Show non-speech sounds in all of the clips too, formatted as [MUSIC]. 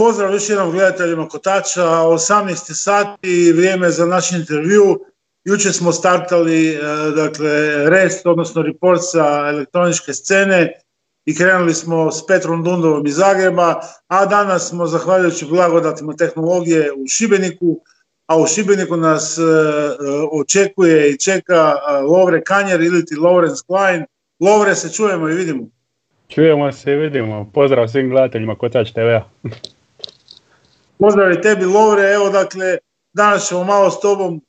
Pozdrav još jednom gledateljima Kotača, 18. sati, vrijeme za naš intervju. Jučer smo startali e, dakle, rest, odnosno report sa elektroničke scene i krenuli smo s Petrom Dundovom iz Zagreba, a danas smo, zahvaljujući blagodatima tehnologije u Šibeniku, a u Šibeniku nas e, očekuje i čeka e, Lovre Kanjer ili ti Lawrence Klein. Lovre, se čujemo i vidimo. Čujemo se i vidimo. Pozdrav svim gledateljima Kotač TV-a. Pozdrav i tebi Lovre, evo dakle, danas ćemo malo s tobom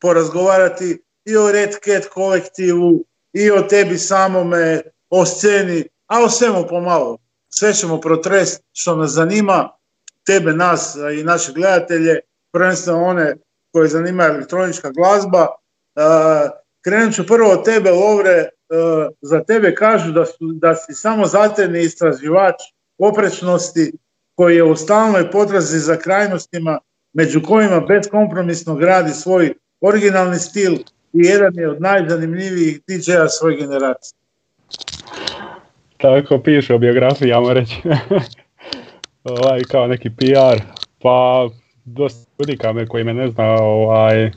porazgovarati i o Red Cat kolektivu, i o tebi samome, o sceni, a o svemu pomalo. Sve ćemo protrest što nas zanima, tebe, nas i naše gledatelje, prvenstveno one koje zanima elektronička glazba. Krenut ću prvo od tebe, Lovre, za tebe kažu da, su, da si samo zatajni istraživač oprečnosti koji je u stalnoj potrazi za krajnostima među kojima beskompromisno gradi svoj originalni stil i jedan je od najzanimljivijih DJ-a svoje generacije. Tako piše o biografiji, ja reći. [LAUGHS] ovaj, kao neki PR. Pa, dosta ljudi me koji me ne zna, ovaj,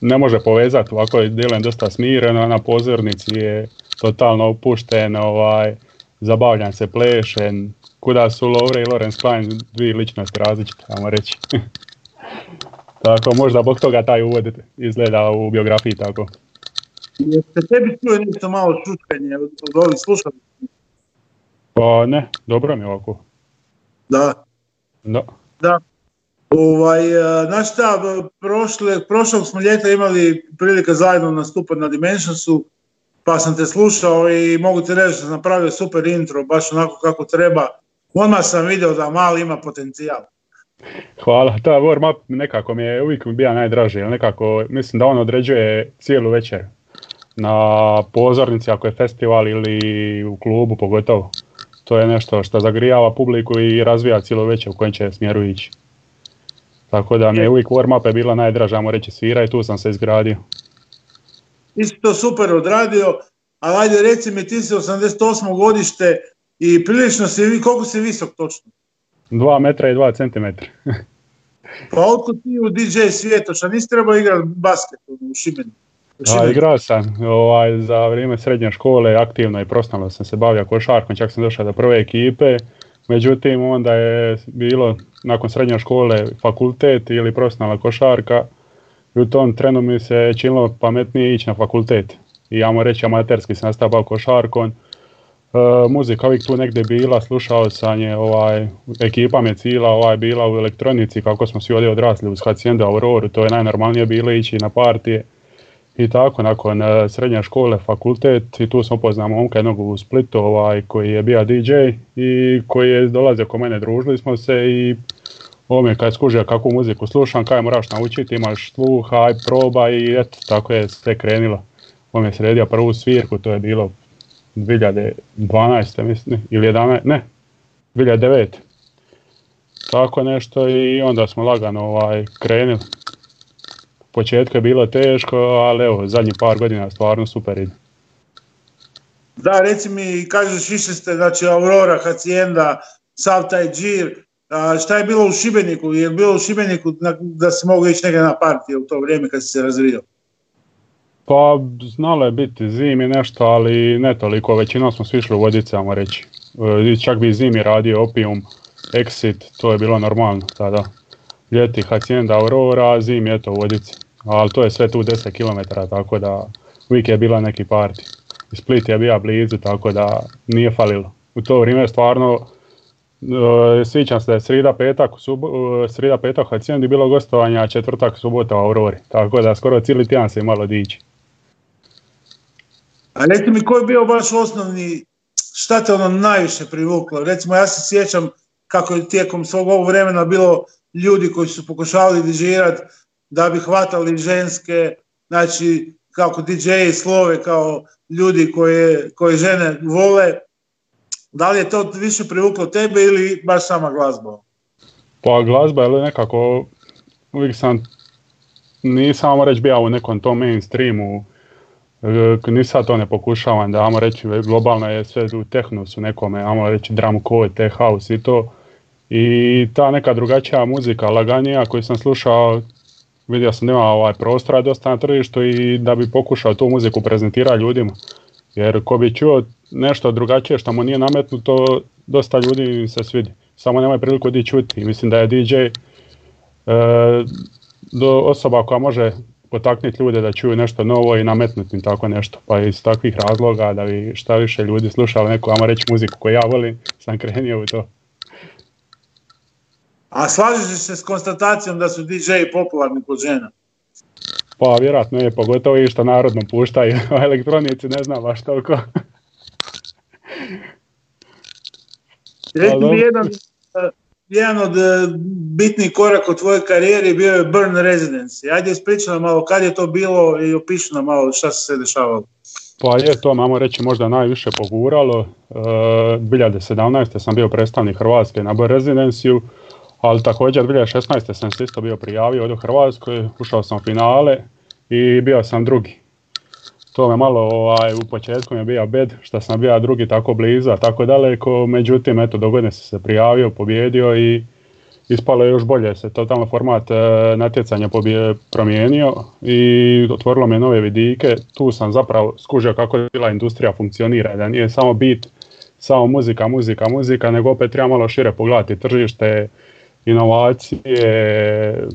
ne može povezati, ovako je djelujem dosta smireno, na pozornici je totalno opušten, ovaj, zabavljam se, plešen, kuda su Lovre i Lorenz Klein dvije ličnosti različite, ajmo reći. [LAUGHS] tako, možda bog toga taj uvod izgleda u biografiji tako. Jeste tebi čuje nešto malo šutkanje od, ovih slušalica? Pa ne, dobro mi ovako. Da. Da. Da. Ovaj, e, znaš šta, prošle, prošlog smo ljeta imali prilike zajedno nastupati na Dimensionsu, pa sam te slušao i mogu ti reći da sam napravio super intro, baš onako kako treba. Odmah sam vidio da mali ima potencijal. Hvala, ta warm up nekako mi je uvijek bio najdraži, nekako mislim da on određuje cijelu večer na pozornici ako je festival ili u klubu pogotovo. To je nešto što zagrijava publiku i razvija cijelu večer u kojem će smjeru ići. Tako da mi je uvijek warm up je bila najdraža, ajmo reći svira i tu sam se izgradio. Ti si to super odradio, ali ajde reci mi ti si 88. godište i prilično si, koliko si visok točno? 2 metra i 2 centimetra. pa otkud ti u DJ svijetu, šta nisi trebao igrati basket u Šibeniku? Da, igrao sam ovaj, za vrijeme srednje škole, aktivno i profesionalno sam se bavio košarkom, čak sam došao do prve ekipe, međutim onda je bilo nakon srednje škole fakultet ili profesionalna košarka i u tom trenu mi se činilo pametnije ići na fakultet. I ja mu reći amaterski sam nastavio košarkom, E, muzika uvijek tu negdje bila, slušao sam je, ovaj, ekipa mi je cijela ovaj, bila u elektronici kako smo svi ovdje odrasli uz Hacienda Auroru, to je najnormalnije bilo ići na partije. I tako, nakon uh, srednje škole, fakultet i tu sam upoznao momka jednog u Splitu ovaj, koji je bio DJ i koji je dolazio kod mene, družili smo se i on je kad skužio kakvu muziku slušam, kaj moraš naučiti, imaš sluh, aj proba i eto, tako je sve krenilo. On je sredio prvu svirku, to je bilo 2012. mislim, ili 11, ne, 2009. Tako nešto i onda smo lagano ovaj, krenuli. Početku je bilo teško, ali evo, zadnjih par godina stvarno super ide. Da, reci mi, kažeš više ste, znači Aurora, Hacienda, sav taj džir, šta je bilo u Šibeniku? Je bilo u Šibeniku da se mogu ići negdje na partije u to vrijeme kad si se razvio? Pa znalo je biti zimi nešto, ali ne toliko, većinom smo svi išli u vodice, reći. E, čak bi zimi radio Opium, Exit, to je bilo normalno tada. Ljeti Hacienda Aurora, zimi eto vodice. Ali to je sve tu 10 km, tako da uvijek je bila neki parti. Split je bio blizu, tako da nije falilo. U to vrijeme stvarno e, sviđam se da je srida petak, subo, e, srida petak Haciendi bilo gostovanja, četvrtak subota u Aurori. Tako da skoro cijeli tjedan se imalo dići. A recite mi koji je bio vaš osnovni, šta te ono najviše privuklo? Recimo ja se sjećam kako je tijekom svog ovog vremena bilo ljudi koji su pokušavali dižirati da bi hvatali ženske, znači kako DJ slove kao ljudi koje, koje žene vole. Da li je to više privuklo tebe ili baš sama glazba? Pa glazba je nekako, uvijek sam, nisam reći bio u nekom tom mainstreamu, ni sad to ne pokušavam da, ajmo reći, globalno je sve u tehnosu nekome, ajmo reći drum code, tech house i to. I ta neka drugačija muzika, laganija koju sam slušao, vidio sam da ima ovaj prostora dosta na tržištu i da bi pokušao tu muziku prezentirati ljudima. Jer ko bi čuo nešto drugačije što mu nije nametnuto, dosta ljudi se svidi. Samo nemaju priliku di čuti. Mislim da je DJ e, do osoba koja može potaknuti ljude da čuju nešto novo i nametnuti im tako nešto. Pa iz takvih razloga da bi šta više ljudi slušali neku, ajmo reći, muziku koju ja volim, sam krenio u to. A slažeš se s konstatacijom da su DJ popularni kod žena? Pa vjerojatno je, pogotovo i što narodno puštaju, [LAUGHS] a elektronici ne znam baš toliko. Reci mi jedan, jedan od e, bitnih koraka u tvojoj karijeri bio je Burn Residency. Ajde ispričaj malo kad je to bilo i opiši nam malo šta se se dešavalo. Pa je to, mamo reći, možda najviše poguralo. E, 2017. sam bio predstavnik Hrvatske na Burn Residencyu, ali također 2016. sam se isto bio prijavio ovdje u Hrvatskoj, ušao sam u finale i bio sam drugi. To me malo ovaj, u početku je bio bed što sam bio drugi tako blizu, a tako daleko, međutim eto dogodine sam se prijavio, pobjedio i ispalo je još bolje se totalno format e, natjecanja pobje, promijenio i otvorilo mi nove vidike, tu sam zapravo skužio kako bila industrija funkcionira, da nije samo bit, samo muzika, muzika, muzika, nego opet treba malo šire pogledati tržište, inovacije,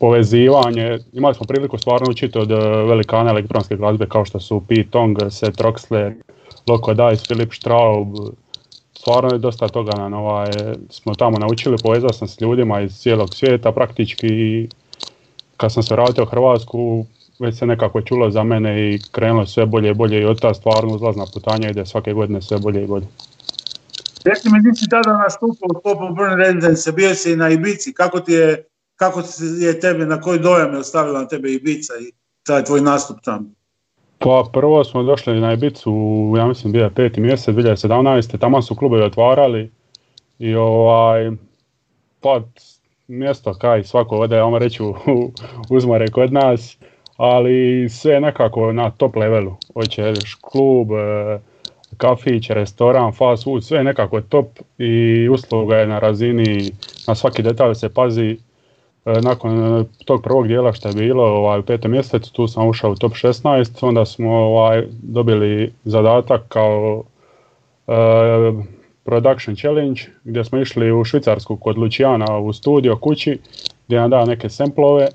povezivanje. Imali smo priliku stvarno učiti od eh, velikana elektronske glazbe kao što su Pete Tong, Seth Troxler, Loco Dice, Filip Straub. Stvarno je dosta toga na ovaj, smo tamo naučili, povezao sam s ljudima iz cijelog svijeta praktički i kad sam se vratio Hrvatsku već se nekako čulo za mene i krenulo sve bolje i bolje i od ta stvarno uzlazna putanja ide svake godine sve bolje i bolje. Reci mi, ti si tada nastupao u of Burn Residence, bio si na Ibici, kako ti je, kako je tebe, na koji dojam je ostavila na tebe Ibica i taj tvoj nastup tamo? Pa prvo smo došli na Ibicu, ja mislim bio je peti mjesec 2017. Tamo su klubovi otvarali i ovaj, pa mjesto kaj svako ode, ajmo reći u, uzmore kod nas, ali sve nekako na top levelu. Hoćeš klub, e, kafić, restoran, fast food, sve nekako top i usluga je na razini, na svaki detalj se pazi. E, nakon e, tog prvog dijela što je bilo ovaj, u petom mjesecu, tu sam ušao u top 16, onda smo ovaj, dobili zadatak kao uh, production challenge gdje smo išli u Švicarsku kod Lucijana u studio kući gdje nam dao neke semplove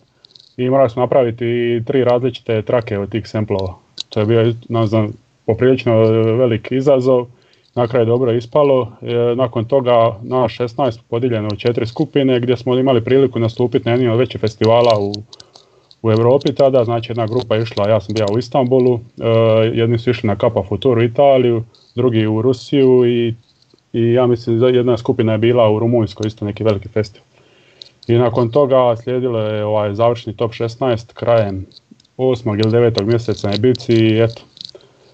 i morali smo napraviti tri različite trake od tih semplova. To je bio, ne znam, poprilično velik izazov, na kraju dobro ispalo. E, nakon toga na 16 podijeljeno u četiri skupine gdje smo imali priliku nastupiti na jednim od većih festivala u, u Europi tada, znači jedna grupa je išla, ja sam bio u Istanbulu, e, jedni su išli na Kapa Futuru u Italiju, drugi u Rusiju i, i ja mislim jedna skupina je bila u Rumunjskoj, isto neki veliki festival. I nakon toga slijedilo je ovaj završni top 16 krajem 8. ili 9. mjeseca na Ibici i eto,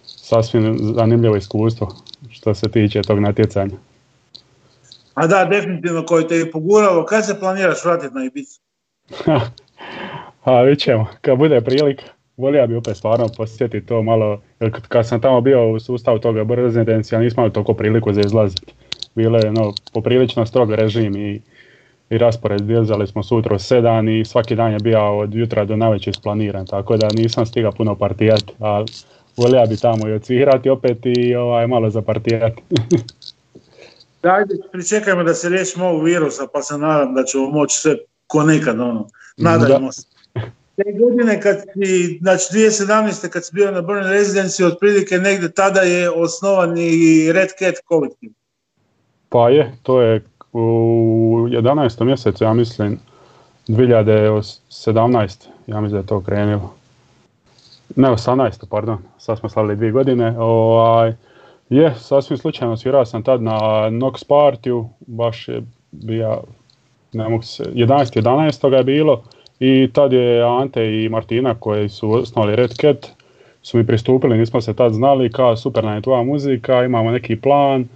sasvim zanimljivo iskustvo što se tiče tog natjecanja. A da, definitivno koji te je poguralo, kad se planiraš vratiti na Ibicu? A vidjet ćemo, kad bude prilika, volio bi opet stvarno posjetiti to malo, jer kad sam tamo bio u sustavu toga brze ja nismo imali toliko priliku za izlaziti. Bilo je no, poprilično strog režim i, i raspored, dizali smo sutra sedam i svaki dan je bio od jutra do navečer isplaniran, tako da nisam stigao puno partijati, ali volio bi tamo i ocirati opet i ovaj, malo zapartijati. [LAUGHS] Ajde, pričekajmo da se riješimo ovog virusa, pa se nadam da ćemo moći sve ko nekad, ono, nadajmo se. Te godine kad si, znači 2017. kad si bio na Burn Residency, otprilike negdje tada je osnovan i Red Cat kolektiv. Pa je, to je u 11. mjesecu, ja mislim, 2017. ja mislim da je to krenulo ne 18. pardon, sad smo slavili dvije godine, ovaj, je, sasvim slučajno svirao sam tad na Nox Partiju, baš je bio, ne mogu se, 11. 11. je bilo i tad je Ante i Martina koji su osnovali Red Cat, su mi pristupili, nismo se tad znali, kao super nam je tvoja muzika, imamo neki plan,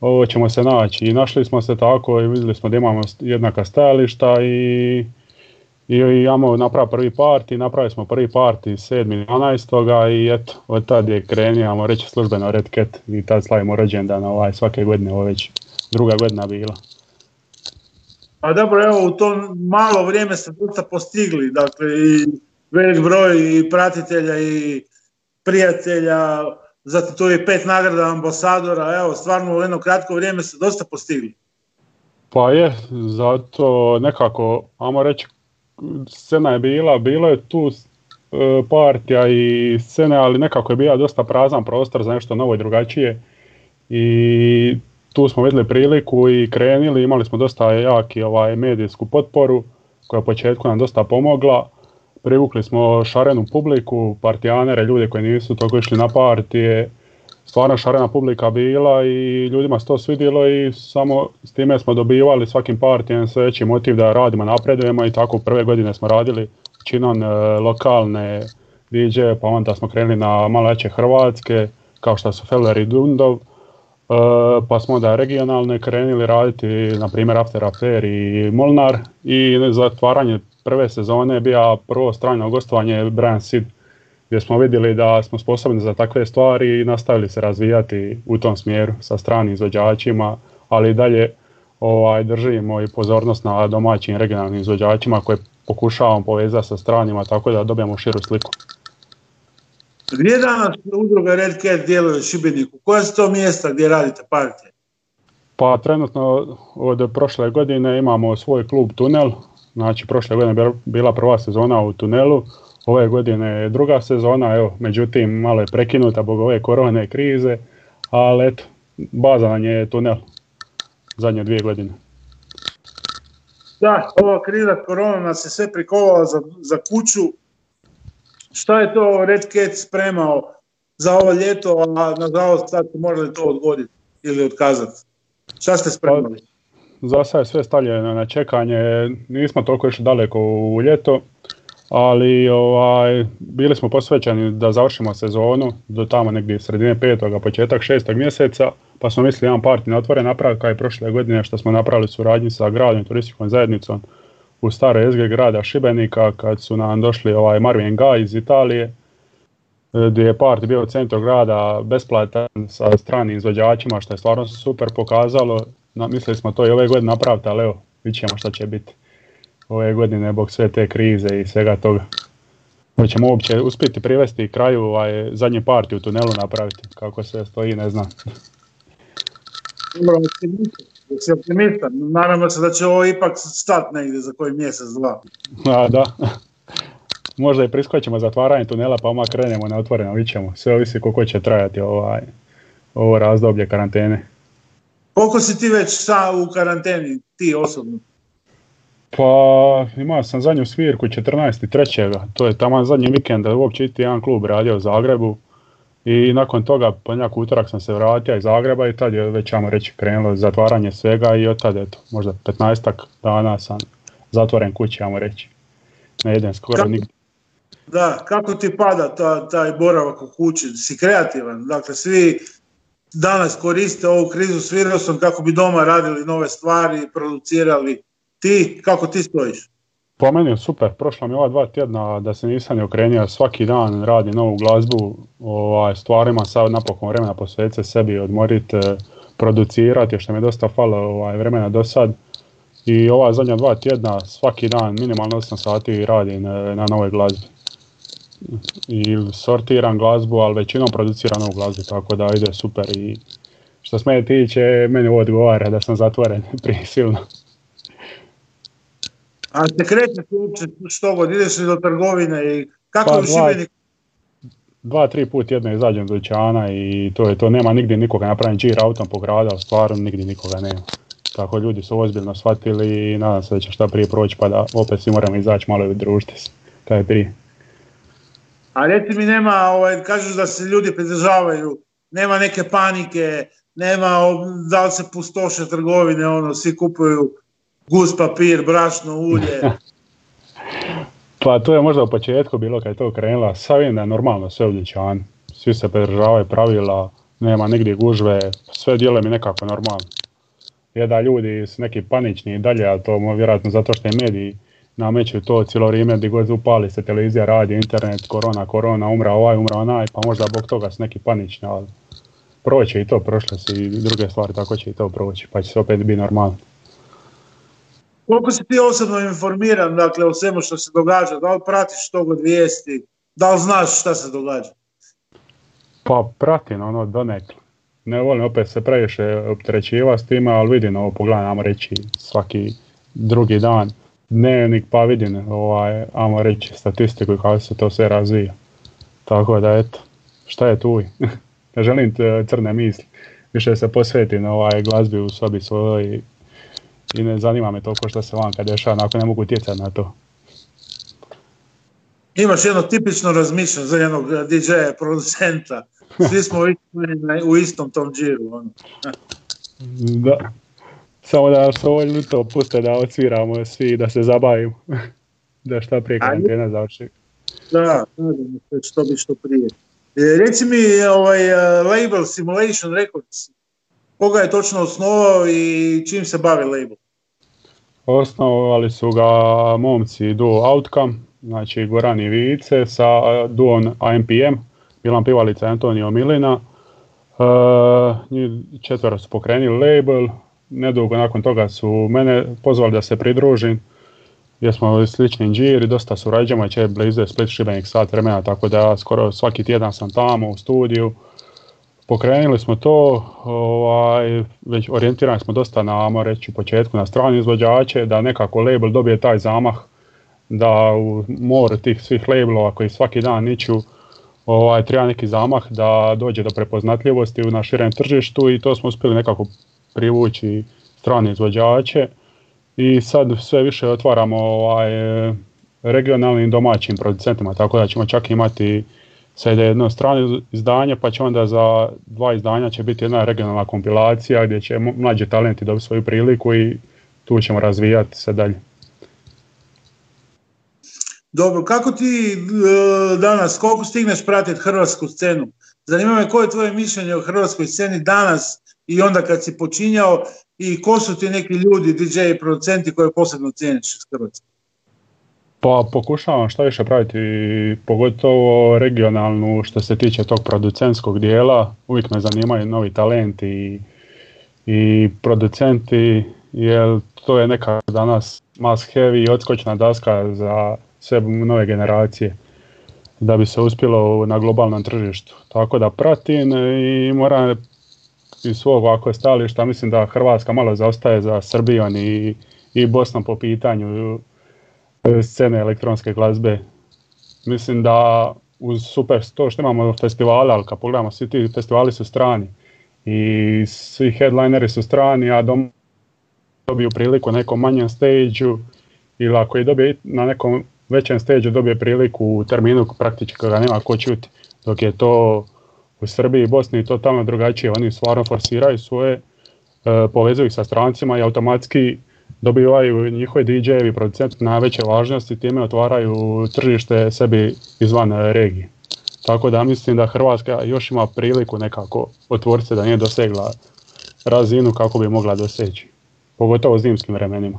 ovo ćemo se naći i našli smo se tako i vidjeli smo da imamo jednaka stajališta i i imamo napravili prvi parti, napravili smo prvi parti 7.12. i eto, od tad je krenio, ajmo reći službeno Red Cat i tad slavimo rođendan ovaj, svake godine, ovo već druga godina bila. Pa dobro, evo u to malo vrijeme ste dosta postigli, dakle i velik broj i pratitelja i prijatelja, zatim tu je pet nagrada ambasadora, evo stvarno u jedno kratko vrijeme ste dosta postigli. Pa je, zato nekako, ajmo reći, scena je bila, bilo je tu e, partija i scene, ali nekako je bila dosta prazan prostor za nešto novo i drugačije. I tu smo vidjeli priliku i krenili, imali smo dosta jaki ovaj, medijsku potporu koja je u početku nam dosta pomogla. Privukli smo šarenu publiku, partijanere, ljude koji nisu toliko išli na partije. Stvarno šarena publika bila i ljudima se to svidjelo i samo s time smo dobivali svakim partijem sve veći motiv da radimo, napredujemo i tako prve godine smo radili činom e, lokalne DJ, pa onda smo krenuli na malo veće hrvatske, kao što su Feller i Dundov E, pa smo onda regionalne krenuli raditi, na primjer After Affair i Molnar i zatvaranje prve sezone bio prvo strano gostovanje Brian Sid gdje smo vidjeli da smo sposobni za takve stvari i nastavili se razvijati u tom smjeru sa stranim izvođačima, ali i dalje ovaj, držimo i pozornost na domaćim regionalnim izvođačima koje pokušavamo povezati sa stranima tako da dobijemo širu sliku. Gdje danas udruga Red Cat djeluje u Šibeniku? Koja su to mjesta gdje radite partije? Pa trenutno od prošle godine imamo svoj klub Tunel. Znači prošle godine je bila prva sezona u Tunelu. Ove godine je druga sezona, evo, međutim malo je prekinuta zbog ove korone krize, ali eto, baza nam je tunel zadnje dvije godine. Da, ova kriza korona nas je sve prikovala za, za kuću, šta je to Red Cat spremao za ovo ljeto, a nažalost sad morali to odgoditi ili otkazati? Šta ste spremali? Pa, za sad je sve stavljeno na čekanje, nismo toliko išli daleko u ljeto, ali ovaj, bili smo posvećeni da završimo sezonu do tamo negdje sredine petoga, početak šestog mjeseca, pa smo mislili jedan parti na otvore napraviti kao i prošle godine što smo napravili suradnji sa gradom i turističkom zajednicom u stare SG grada Šibenika kad su nam došli ovaj Marvin Guy iz Italije e, gdje je part bio u centru grada besplatan sa stranim izvođačima što je stvarno super pokazalo. mislili smo to i ove godine napraviti, ali evo, vidjet ćemo šta će biti ove godine zbog sve te krize i svega toga. Hoćemo uopće uspjeti privesti kraju ovaj, zadnji parti u tunelu napraviti, kako sve stoji, ne znam. si optimistan. Naravno se da će ovo ipak stati negdje za koji mjesec, dva. A, da. [LAUGHS] Možda i priskočimo zatvaranje tunela pa odmah krenemo na otvoreno, vidit ćemo. Sve ovisi koliko će trajati ovaj, ovo razdoblje karantene. Koliko si ti već sa u karanteni, ti osobno? Pa imao sam zadnju svirku 14.3. To je tamo zadnji vikend da uopće iti jedan klub radio u Zagrebu. I nakon toga, ponjak utorak sam se vratio iz Zagreba i tad je već, ćemo reći, krenulo zatvaranje svega i od tada, eto, možda 15 dana sam zatvoren kući, ajmo reći. Ne jedem skoro nigdje. Da, kako ti pada ta, taj boravak u kući? Si kreativan, dakle svi danas koriste ovu krizu s virusom kako bi doma radili nove stvari, producirali. Ti, kako ti stojiš? Po meni je super, prošla mi ova dva tjedna da se nisam ne okrenio, svaki dan radi novu glazbu, ovaj, stvarima sad napokon vremena posveće sebi, odmoriti, e, producirati, što mi je dosta falo ovaj, vremena do sad. I ova zadnja dva tjedna svaki dan minimalno 8 sati radi na, na novoj glazbi. I sortiram glazbu, ali većinom produciram novu glazbu, tako da ide super i što se mene tiče, meni odgovara da sam zatvoren [LAUGHS] prisilno. A se krećeš uopće što god, ideš li do trgovine i kako pa, u Šibeniku? Dva, tri put jedno izađem do dućana i to je to, nema nigdje nikoga napravim džir autom po grada, stvarno nigdje nikoga nema. Tako ljudi su ozbiljno shvatili i nadam se da će šta prije proći pa da opet svi moramo izaći malo i družiti se, je prije. A reci mi nema, ovaj, kažeš da se ljudi pridržavaju, nema neke panike, nema da li se pustoše trgovine, ono, svi kupuju gus papir, brašno, ulje. [LAUGHS] pa to je možda u početku bilo kad je to krenula, sad vidim da je normalno sve u. Svi se pridržavaju pravila, nema nigdje gužve, sve djeluje mi nekako normalno. Je da ljudi su neki panični i dalje, a to vjerojatno zato što je mediji nameću to cijelo vrijeme gdje god upali se televizija, radi, internet, korona, korona, umra ovaj, umra onaj, pa možda zbog toga su neki panični, ali proći i to, prošle su i druge stvari, tako će i to proći, pa će se opet biti normalno. Koliko si ti osobno informiran dakle, o svemu što se događa? Da li pratiš tog od vijesti? Da li znaš šta se događa? Pa pratim ono donekle. Ne volim opet se previše opterećivati s time, ali vidim ovo pogledam, reći, svaki drugi dan dnevnik pa vidim, ovaj, ajmo reći, statistiku kako se to sve razvija. Tako da eto, šta je tu? [LAUGHS] ne želim crne misli. Više se posvetim ovaj glazbi u sobi svojoj i ne zanima me toliko što se vanka dešava, ako ne mogu utjecati na to. Imaš jedno tipično razmišljanje za jednog DJ-a, producenta. [LAUGHS] Svi smo u istom tom džiru. Ono. da. Samo da se ovo ljuto puste da odsviramo svi da se zabavimo. [LAUGHS] da šta prije karantena završi. Da, nadam se što bi što prije. E, reci mi ovaj uh, label Simulation Records, koga je točno osnovao i čim se bavi label? Osnovali su ga momci duo Outcome, znači Goran i Vice sa duon AMPM, Milan Pivalica i Antonio Milina. Uh, četvero su pokrenuli label, nedugo nakon toga su mene pozvali da se pridružim jer smo slični i dosta surađujemo, će blizu Split Šibenik sat vremena, tako da skoro svaki tjedan sam tamo u studiju. Pokrenuli smo to, ovaj, već orijentirani smo dosta na, ajmo reći, u početku na strani izvođače, da nekako label dobije taj zamah, da u moru tih svih labelova koji svaki dan niću, ovaj, treba neki zamah da dođe do prepoznatljivosti na širem tržištu i to smo uspjeli nekako privući strane izvođače. I sad sve više otvaramo ovaj, regionalnim domaćim producentima, tako da ćemo čak imati sad jedno strano izdanje, pa će onda za dva izdanja će biti jedna regionalna kompilacija gdje će mlađi talenti dobiti svoju priliku i tu ćemo razvijati se dalje. Dobro, kako ti e, danas, koliko stigneš pratiti hrvatsku scenu? Zanima me koje je tvoje mišljenje o hrvatskoj sceni danas i onda kad si počinjao i ko su ti neki ljudi, DJ i producenti koje posebno cijeniš iz Hrvatske? Pa pokušavam što više praviti, pogotovo regionalnu što se tiče tog producentskog dijela. Uvijek me zanimaju novi talenti i, i producenti, jer to je neka danas must heavy i odskočna daska za sve nove generacije da bi se uspjelo na globalnom tržištu. Tako da pratim i moram iz svog ovako stajališta mislim da Hrvatska malo zaostaje za Srbijom i, i Bosnom po pitanju scene elektronske glazbe. Mislim da uz super to što imamo festivale, ali kad pogledamo svi ti festivali su strani i svi headlineri su strani, a dom dobiju priliku na nekom manjem stage ili ako je dobije na nekom većem stage dobije priliku u terminu praktički ga nema ko čuti, dok je to u Srbiji i Bosni totalno drugačije. Oni stvarno forsiraju svoje, e, povezuju ih sa strancima i automatski dobivaju njihovi DJ-evi producenti na veće važnosti, time otvaraju tržište sebi izvan regije. Tako da mislim da Hrvatska još ima priliku nekako otvoriti se da nije dosegla razinu kako bi mogla doseći. Pogotovo u zimskim vremenima.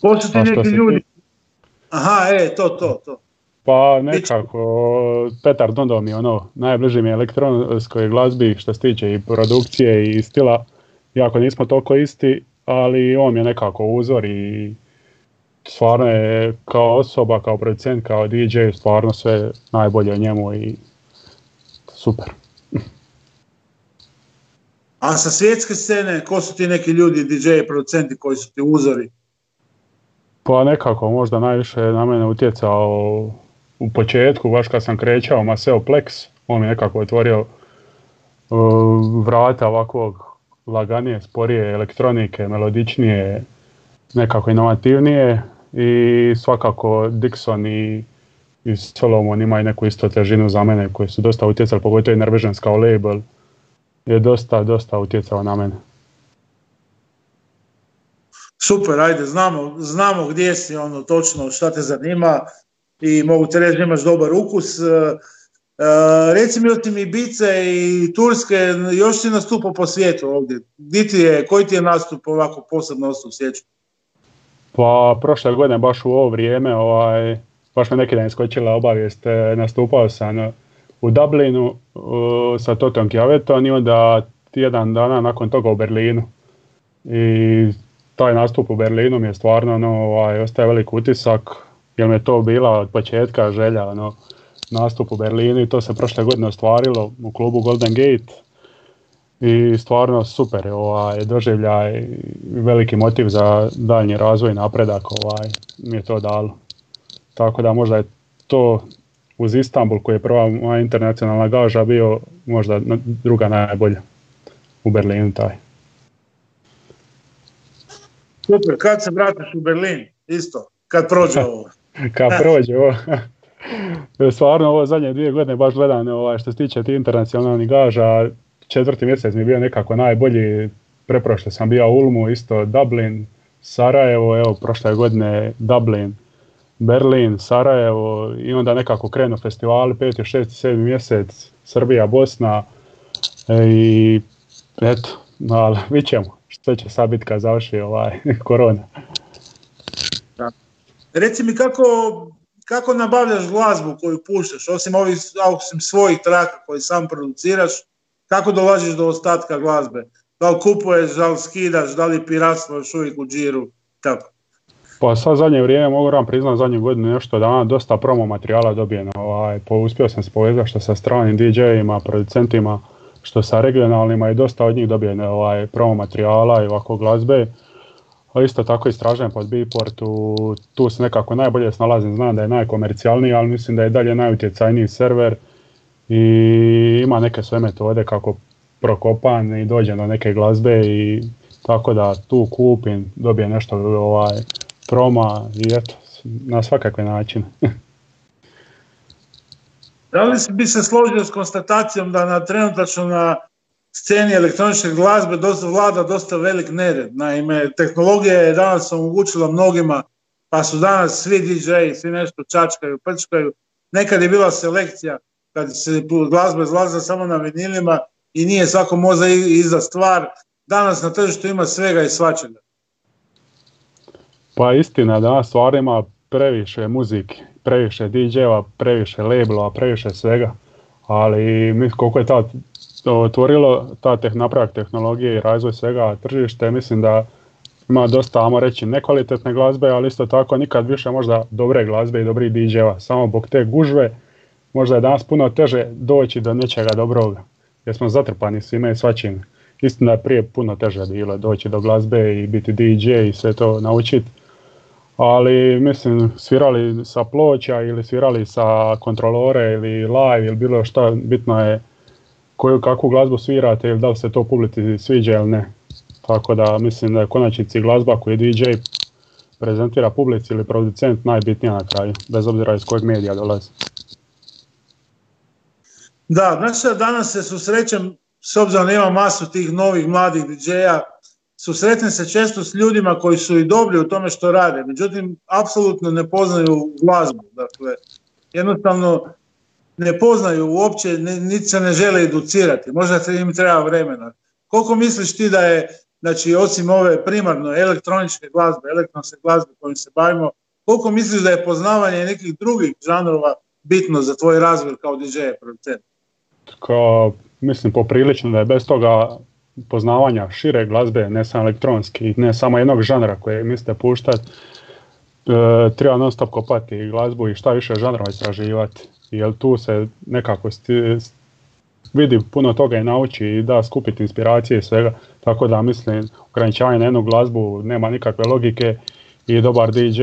Ko su ti neki ljudi? Aha, e, to, to, to. Pa nekako, Petar Dondo mi ono, najbliži mi je elektronskoj glazbi što se tiče i produkcije i stila, iako nismo toliko isti, ali on je nekako uzor i stvarno je kao osoba, kao producent, kao DJ, stvarno sve najbolje o njemu i super. A sa svjetske scene, ko su ti neki ljudi, DJ i producenti koji su ti uzori? Pa nekako možda najviše na mene utjecao u početku, baš kad sam krećao Maseo Plex, on mi nekako otvorio uh, vrata ovakvog laganije, sporije elektronike, melodičnije, nekako inovativnije i svakako Dixon i, i Solomon imaju neku isto težinu za mene koji su dosta utjecali, pogotovo i Norwegians kao label je dosta, dosta utjecao na mene. Super, ajde, znamo, znamo gdje si, ono, točno šta te zanima, i mogu te reći imaš dobar ukus. E, e, reci mi otim Ibice i Turske, još si nastupao po svijetu ovdje. Gdje ti je, koji ti je nastup ovako posebno ostao sjeću? Pa prošle godine baš u ovo vrijeme, ovaj, baš me neki dan iskočila obavijest, e, nastupao sam u Dublinu sa Totom Kjavetom i onda tjedan dana nakon toga u Berlinu. I taj nastup u Berlinu mi je stvarno ono, ovaj, ostaje velik utisak, jer mi je to bila od početka želja ono, nastup u Berlinu i to se prošle godine ostvarilo u klubu Golden Gate i stvarno super ovaj, doživljaj veliki motiv za daljnji razvoj i napredak ovaj, mi je to dalo. Tako da možda je to uz Istanbul koji je prva moja internacionalna gaža bio možda druga najbolja u Berlinu taj. Super, kad se vratiš u Berlin? Isto, kad prođe [LAUGHS] ovo. kad prođe ovo. [LAUGHS] Stvarno ovo zadnje dvije godine baš gledam ovaj, što se tiče ti internacionalnih gaža, četvrti mjesec mi je bio nekako najbolji, preprošle sam bio u Ulmu, isto Dublin, Sarajevo, evo prošle godine Dublin, Berlin, Sarajevo i onda nekako krenu festivali, 5. 6. 7. mjesec, Srbija, Bosna e, i eto, ali [LAUGHS] vidit ćemo što će sad biti kad završi ovaj [LAUGHS] korona. Reci mi kako, kako nabavljaš glazbu koju puštaš, osim ovih osim svojih traka koje sam produciraš, kako dolaziš do ostatka glazbe? Da li kupuješ, da li skidaš, da li piratstvo još uvijek u džiru, tako? Pa sad zadnje vrijeme mogu vam priznat zadnju godinu nešto dana dosta promo materijala dobijeno. Ovaj, po, uspio sam se povezati što sa stranim DJ-ima, producentima, što sa regionalnima i dosta od njih dobijeno ovaj, promo materijala i ovako glazbe. A isto tako istražujem pod Beatportu, tu se nekako najbolje snalazim, znam da je najkomercijalniji, ali mislim da je dalje najutjecajniji server i ima neke sve metode kako prokopam i dođem do neke glazbe i tako da tu kupim, dobijem nešto ovaj, proma i eto, na svakakve načine. da li bi se složio s konstatacijom da na trenutačno na sceni elektroničke glazbe dosta, vlada dosta velik nered. Naime, tehnologija je danas omogućila mnogima, pa su danas svi DJ, svi nešto čačkaju, prčkaju. Nekad je bila selekcija, kad se glazba izlaza samo na vinilima i nije svako možda iza stvar. Danas na tržištu ima svega i svačega. Pa istina, danas stvar ima previše muzike, previše DJ-eva, previše labelova, previše svega. Ali koliko je ta otvorilo ta teh, napravak tehnologije i razvoj svega tržište, mislim da ima dosta, ajmo reći, nekvalitetne glazbe, ali isto tako nikad više možda dobre glazbe i dobri DJ-eva. Samo zbog te gužve možda je danas puno teže doći do nečega dobroga, jer smo zatrpani svime i svačim. Istina je prije puno teže bilo doći do glazbe i biti DJ i sve to naučiti ali mislim svirali sa ploča ili svirali sa kontrolore ili live ili bilo šta, bitno je koju kakvu glazbu svirate ili da li se to publici sviđa ili ne. Tako da mislim da je konačnici glazba koju DJ prezentira publici ili producent najbitnija na kraju, bez obzira iz kojeg medija dolazi. Da, znači danas se susrećem, s obzirom da ima masu tih novih mladih DJ-a, susretnem se često s ljudima koji su i dobri u tome što rade, međutim, apsolutno ne poznaju glazbu. Dakle, jednostavno ne poznaju uopće, niti se ne žele educirati. Možda se im treba vremena. Koliko misliš ti da je, znači, osim ove primarno elektroničke glazbe, elektronske glazbe kojim se bavimo, koliko misliš da je poznavanje nekih drugih žanrova bitno za tvoj razvoj kao DJ producent? Kao, mislim, poprilično da je bez toga poznavanja šire glazbe, ne samo elektronski, ne samo jednog žanra koje mislite puštati, e, treba non stop kopati glazbu i šta više žanrova istraživati. Jer tu se nekako vidi puno toga i nauči i da skupiti inspiracije i svega. Tako da mislim ograničavanje na jednu glazbu nema nikakve logike i dobar DJ,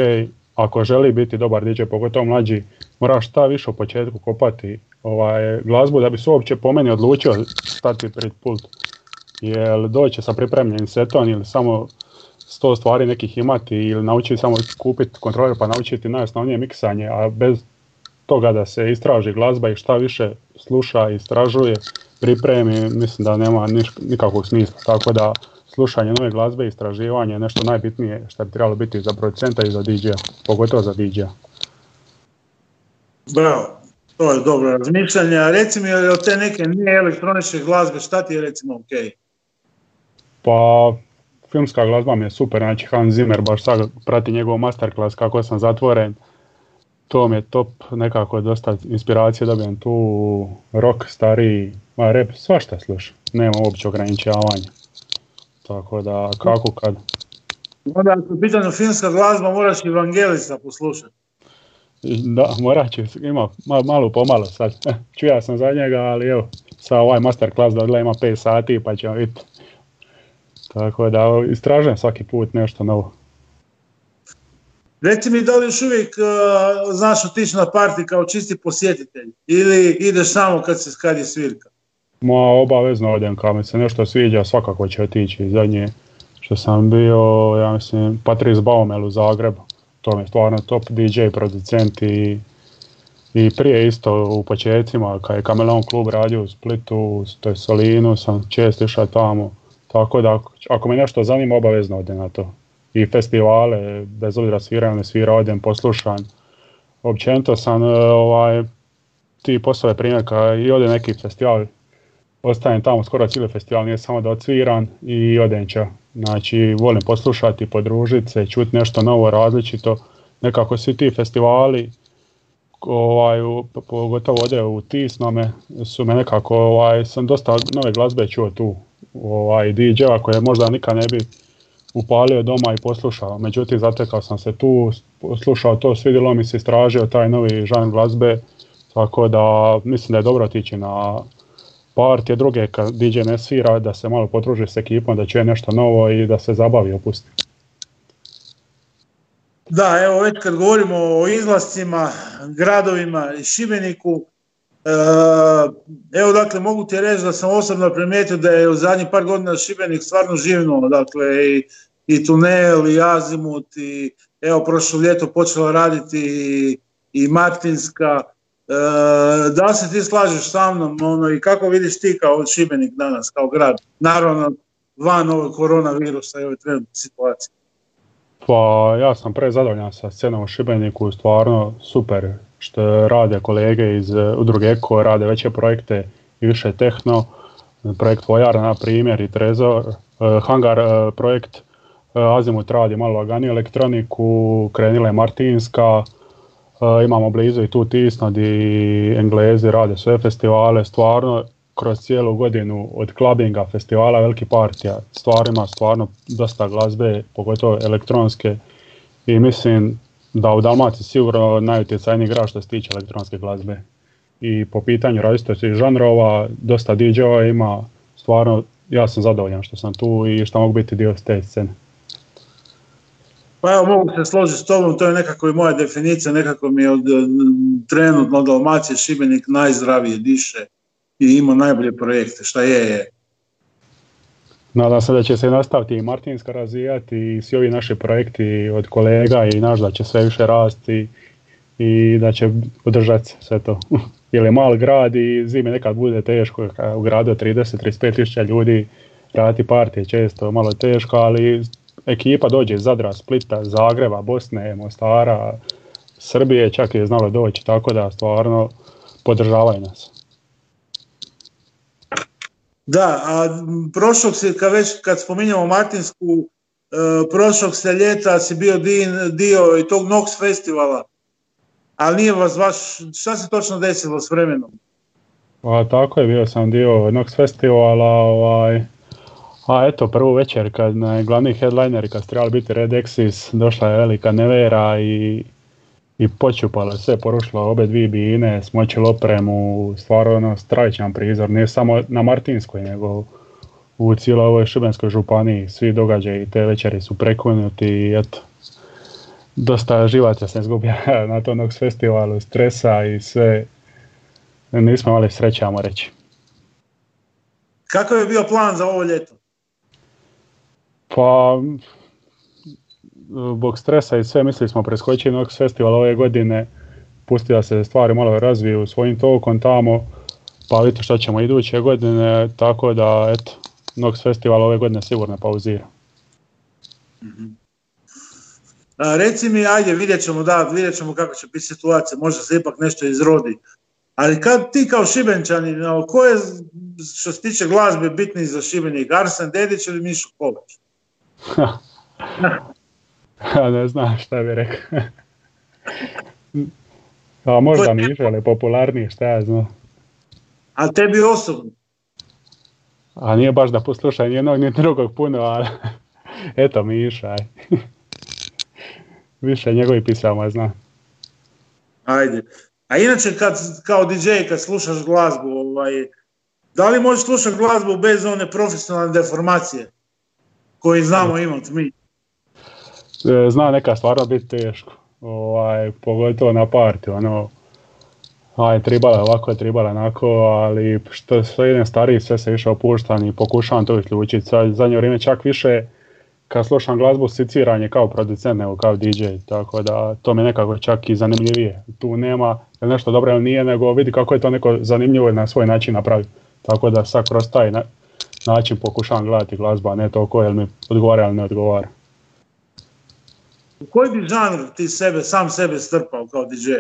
ako želi biti dobar DJ, pogotovo mlađi, mora šta više u početku kopati ovaj, glazbu da bi se uopće po meni odlučio stati pred pult jer doće sa pripremljenim setom ili samo sto stvari nekih imati ili naučiti samo kupiti kontroler pa naučiti najosnovnije miksanje, a bez toga da se istraži glazba i šta više sluša, istražuje, pripremi, mislim da nema nikakvog smisla. Tako da slušanje nove glazbe i istraživanje je nešto najbitnije što bi trebalo biti za producenta i za DJ-a, pogotovo za DJ-a. Bravo, to je dobro razmišljanje. A reci mi od te neke nije elektroničke glazbe, šta ti je recimo ok? Pa filmska glazba mi je super, znači Hans Zimmer, baš sad prati njegov masterclass kako sam zatvoren. To mi je top, nekako dosta inspiracije dobijem tu, rock, stariji, ma rap, svašta slušam, nema uopće ograničavanja. Tako da, kako kad? Onda ako je pitanje filmska glazba moraš i Vangelisa poslušati. Da, morat ću, ima malo pomalo sad. Čuja sam za njega, ali evo, sa ovaj masterclass da ima 5 sati pa ćemo vidjeti. Tako da istražujem svaki put nešto novo. Reci mi da li još uvijek uh, znaš otići na parti kao čisti posjetitelj ili ideš samo kad, se, kad je svirka? Ma obavezno odem kad mi se nešto sviđa svakako će otići. Zadnje što sam bio, ja mislim, Patrice Baumel u Zagrebu. To mi je stvarno top DJ producent i, i prije isto u početcima kad je Kameleon klub radio u Splitu, to je Solinu, sam često išao tamo. Tako da ako me nešto zanima obavezno odem na to i festivale, bez obzira sviraju ne svira, odem poslušan. Općenito sam e, ovaj, ti poslove primjer i ode neki festival, ostajem tamo skoro cijeli festival, nije samo da odsviram i odem će. Znači volim poslušati, podružiti se, čuti nešto novo, različito. Nekako svi ti festivali, ovaj, pogotovo ovdje u Tisnome, su me nekako, ovaj, sam dosta nove glazbe čuo tu, ovaj, DJ-a koje možda nikad ne bi upalio doma i poslušao. Međutim, zatekao sam se tu, slušao to, svidjelo mi se, istražio taj novi žan glazbe, tako da mislim da je dobro otići na partije druge kad DJ ne svira, da se malo potruži s ekipom, da će nešto novo i da se zabavi opusti. Da, evo već kad govorimo o izlascima, gradovima i Šibeniku, evo dakle mogu ti reći da sam osobno primijetio da je u zadnjih par godina Šibenik stvarno živno, dakle i, i tunel i azimut i evo prošlo ljeto počela raditi i, i Martinska, E, da se ti slažeš sa mnom ono, i kako vidiš ti kao Šibenik danas, kao grad? Naravno, van ovog koronavirusa i ove trenutne situacije. Pa ja sam prezadovoljan sa scenom u Šibeniku, stvarno super što rade kolege iz e, udruge Eko, rade veće projekte i više tehno, projekt Vojara na primjer i Trezor, e, Hangar projekt Azimut radi malo laganiju elektroniku, krenila je Martinska, imamo blizu i tu Tisno di Englezi rade sve festivale, stvarno kroz cijelu godinu od klubinga, festivala, veliki partija, stvarima, stvarno dosta glazbe, pogotovo elektronske. I mislim da u Dalmaciji sigurno najutjecajniji grad što se tiče elektronske glazbe. I po pitanju različitosti žanrova, dosta DJ-ova ima, stvarno ja sam zadovoljan što sam tu i što mogu biti dio te scene. Pa evo, mogu se složiti s tobom, to je nekako i moja definicija, nekako mi je od trenutno Dalmacije Šibenik najzdravije diše i ima najbolje projekte, šta je je. Nadam se da će se nastaviti i Martinska razvijati i svi ovi naši projekti od kolega i naš da će sve više rasti i da će podržati sve to. [LAUGHS] Jer je mal grad i zime nekad bude teško, u gradu 30-35 tisuća ljudi raditi partije često malo teško, ali ekipa dođe iz Zadra, Splita, Zagreba, Bosne, Mostara, Srbije čak je znalo doći, tako da stvarno podržavaju nas. Da, a prošlog se, kad već kad spominjamo Martinsku, e, prošlog se ljeta si bio dio i tog Nox festivala, ali nije vas baš, šta se točno desilo s vremenom? Pa tako je, bio sam dio Nox festivala, ovaj, a eto, prvu večer kad na glavni headliner kad trebali biti Red Exis, došla je velika nevera i, i počupala sve, porušila obe dvije bine, smočili opremu, stvarno ono stravičan prizor, nije samo na Martinskoj, nego u cijeloj ovoj Šibenskoj županiji, svi događaji te večeri su prekunuti i eto, dosta živaca se izgubio [LAUGHS] na tom festivalu, stresa i sve, nismo imali srećamo reći. Kako je bio plan za ovo ljeto? Pa, zbog stresa i sve mislili smo preskočiti Nox festival ove godine, pusti da se stvari malo razviju svojim tokom tamo, pa vidite što ćemo iduće godine, tako da eto, Nox festival ove godine sigurno pauzira. A, reci mi, ajde, vidjet ćemo, da, vidjet ćemo kako će biti situacija, možda se ipak nešto izrodi. Ali kad ti kao Šibenčani, ko je što se tiče glazbe bitni za Šibenik, Arsen Dedić ili Mišo Kovač? [LAUGHS] [LAUGHS] ne znam šta bi rekao. [LAUGHS] A možda mi ali popularniji, šta ja znam. A tebi osobno? A nije baš da poslušaj jednog ni drugog puno, ali [LAUGHS] Eto Miša, aj. Više njegovi pisama zna. Ajde. A inače kad, kao DJ kad slušaš glazbu, ovaj, da li možeš slušati glazbu bez one profesionalne deformacije koji znamo imati mi? E, zna neka stvarno biti teško. Ovaj, pogotovo na partiju, ono, aj, tribala ovako, tribala onako, ali što sve idem stariji, sve se više opuštam i pokušavam to isključiti. Sad, zadnje vrijeme čak više, kad slušam glazbu, siciranje kao producent nego kao DJ, tako da to mi je nekako čak i zanimljivije. Tu nema nešto dobro ili nije, nego vidi kako je to neko zanimljivo na svoj način napravi. Tako da sad kroz taj način pokušavam gledati glazba, ne toliko jel mi odgovara ili ne odgovara. U koji bi žanr ti sebe, sam sebe strpao kao DJ?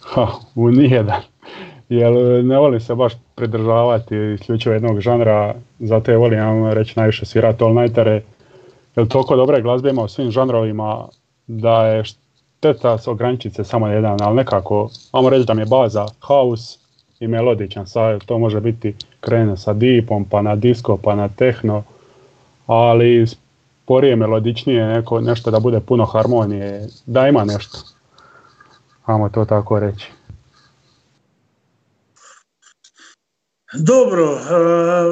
Ha, u nijedan. Jer ne volim se baš pridržavati isključivo jednog žanra, zato je volim reći najviše svirati all nightere. Jer toliko dobre glazbe ima u svim žanrovima da je šteta se ograničiti se samo jedan, ali nekako, ajmo reći da mi je baza house i melodičan, sad to može biti krene sa deepom, pa na disco, pa na techno, ali sporije, melodičnije, neko, nešto da bude puno harmonije, da ima nešto. Ajmo to tako reći. Dobro, uh,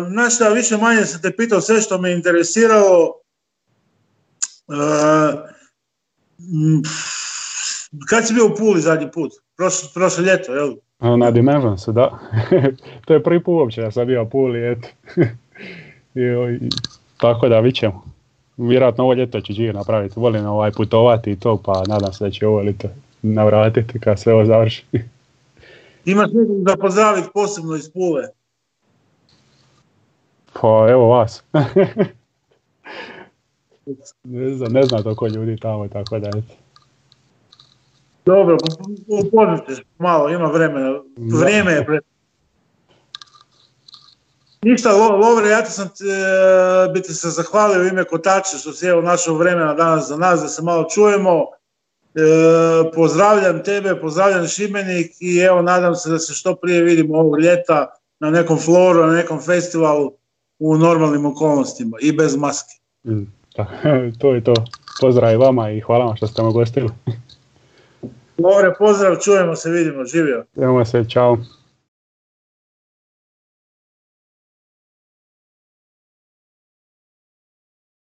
znaš više manje sam te pitao sve što me interesiralo. Uh, kad si bio u Puli zadnji put? Prošlo, prošlo ljeto, jel? Na Dimensionsu, da. [LAUGHS] to je prvi put uopće da sam bio u Puli, eto. [LAUGHS] I, tako da ćemo. Vjerojatno ovo ljeto ću živjeti napraviti. Volim ovaj putovati i to, pa nadam se da će ovo ljeto navratiti kad sve ovo završi. [LAUGHS] Imaš nekog da pozdraviti posebno iz Pule? Pa evo vas. [LAUGHS] ne znam, ne znam toko ljudi tamo, tako da eto. Dobro, upoznat malo, ima vremena. Vrijeme je pre... Ništa, Lovre, ja ti sam e, bi ti se zahvalio u ime Kotača što si evo našao vremena danas za nas da se malo čujemo. E, pozdravljam tebe, pozdravljam Šibenik i evo nadam se da se što prije vidimo ovog ljeta na nekom floru, na nekom festivalu u normalnim okolnostima i bez maske. Mm, [LAUGHS] to je to. Pozdrav i vama i hvala vam što ste me gostili. Lovre, pozdrav, čujemo se, vidimo, živio. Idemo se, čao.